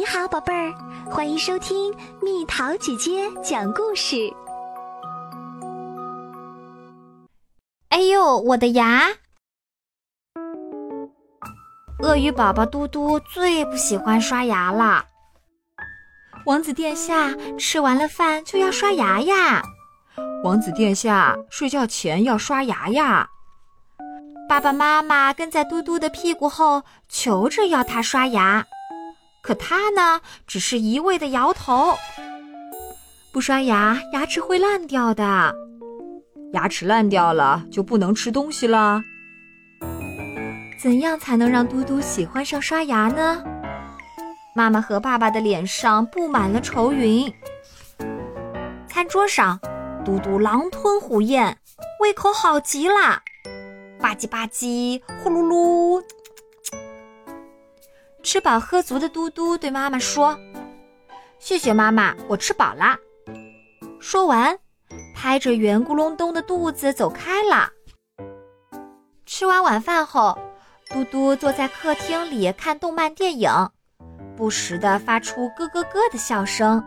你好，宝贝儿，欢迎收听蜜桃姐姐讲故事。哎呦，我的牙！鳄鱼宝宝嘟嘟最不喜欢刷牙了。王子殿下吃完了饭就要刷牙呀。王子殿下睡觉前要刷牙呀。爸爸妈妈跟在嘟嘟的屁股后求着要他刷牙。可他呢，只是一味的摇头。不刷牙，牙齿会烂掉的。牙齿烂掉了，就不能吃东西了。怎样才能让嘟嘟喜欢上刷牙呢？妈妈和爸爸的脸上布满了愁云。餐桌上，嘟嘟狼吞虎咽，胃口好极了，吧唧吧唧，呼噜噜。吃饱喝足的嘟嘟对妈妈说：“谢谢妈妈，我吃饱啦。”说完，拍着圆咕隆咚的肚子走开了。吃完晚饭后，嘟嘟坐在客厅里看动漫电影，不时地发出咯咯咯的笑声。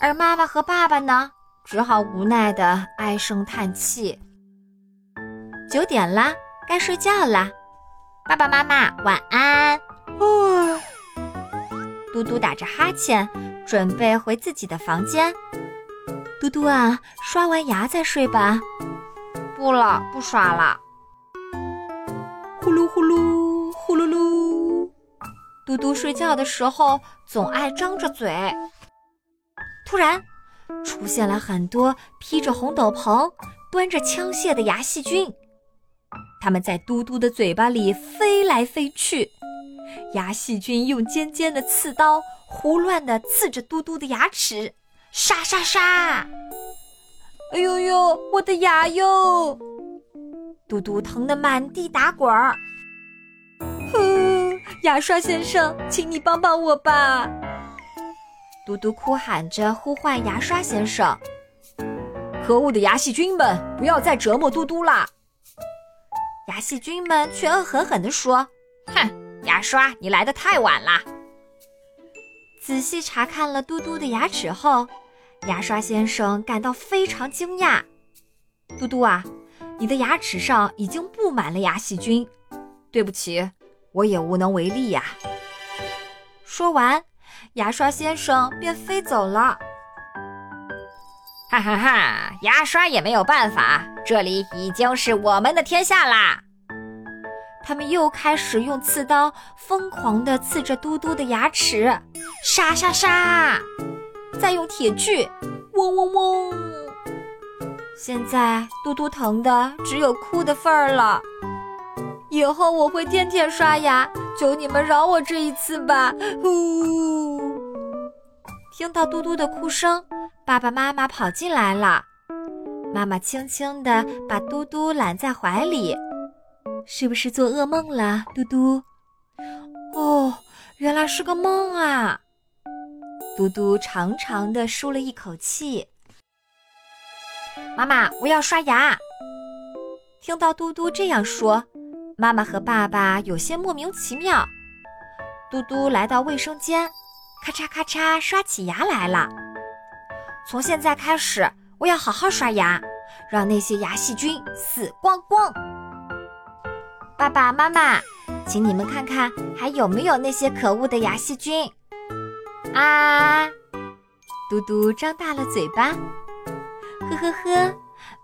而妈妈和爸爸呢，只好无奈地唉声叹气。九点了，该睡觉了，爸爸妈妈晚安。嘟嘟打着哈欠，准备回自己的房间。嘟嘟啊，刷完牙再睡吧。不了，不刷了。呼噜呼噜呼噜噜，嘟嘟睡觉的时候总爱张着嘴。突然，出现了很多披着红斗篷、端着枪械的牙细菌，它们在嘟嘟的嘴巴里飞来飞去。牙细菌用尖尖的刺刀胡乱地刺着嘟嘟的牙齿，沙沙沙！哎呦呦，我的牙哟！嘟嘟疼得满地打滚儿。呼，牙刷先生，请你帮帮我吧！嘟嘟哭喊着呼唤牙刷先生。可恶的牙细菌们，不要再折磨嘟嘟啦！牙细菌们却恶狠狠地说：“哼！”牙刷，你来的太晚了。仔细查看了嘟嘟的牙齿后，牙刷先生感到非常惊讶。嘟嘟啊，你的牙齿上已经布满了牙细菌，对不起，我也无能为力呀。说完，牙刷先生便飞走了。哈哈哈，牙刷也没有办法，这里已经是我们的天下啦。他们又开始用刺刀疯狂地刺着嘟嘟的牙齿，沙沙沙！再用铁锯，嗡嗡嗡！现在嘟嘟疼的只有哭的份儿了。以后我会天天刷牙，求你们饶我这一次吧！呼！听到嘟嘟的哭声，爸爸妈妈跑进来了。妈妈轻轻地把嘟嘟揽在怀里。是不是做噩梦了，嘟嘟？哦，原来是个梦啊！嘟嘟长长的舒了一口气。妈妈，我要刷牙。听到嘟嘟这样说，妈妈和爸爸有些莫名其妙。嘟嘟来到卫生间，咔嚓咔嚓刷起牙来了。从现在开始，我要好好刷牙，让那些牙细菌死光光。爸爸妈妈，请你们看看还有没有那些可恶的牙细菌。啊！嘟嘟张大了嘴巴，呵呵呵，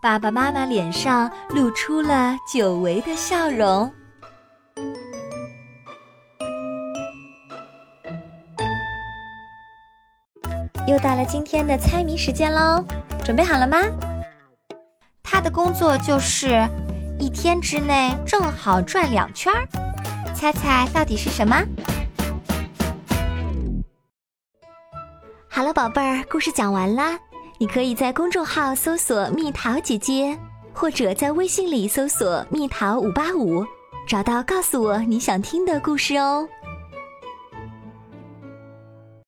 爸爸妈妈脸上露出了久违的笑容。又到了今天的猜谜时间喽，准备好了吗？他的工作就是。一天之内正好转两圈儿，猜猜到底是什么？好了，宝贝儿，故事讲完啦。你可以在公众号搜索“蜜桃姐姐”，或者在微信里搜索“蜜桃五八五”，找到告诉我你想听的故事哦。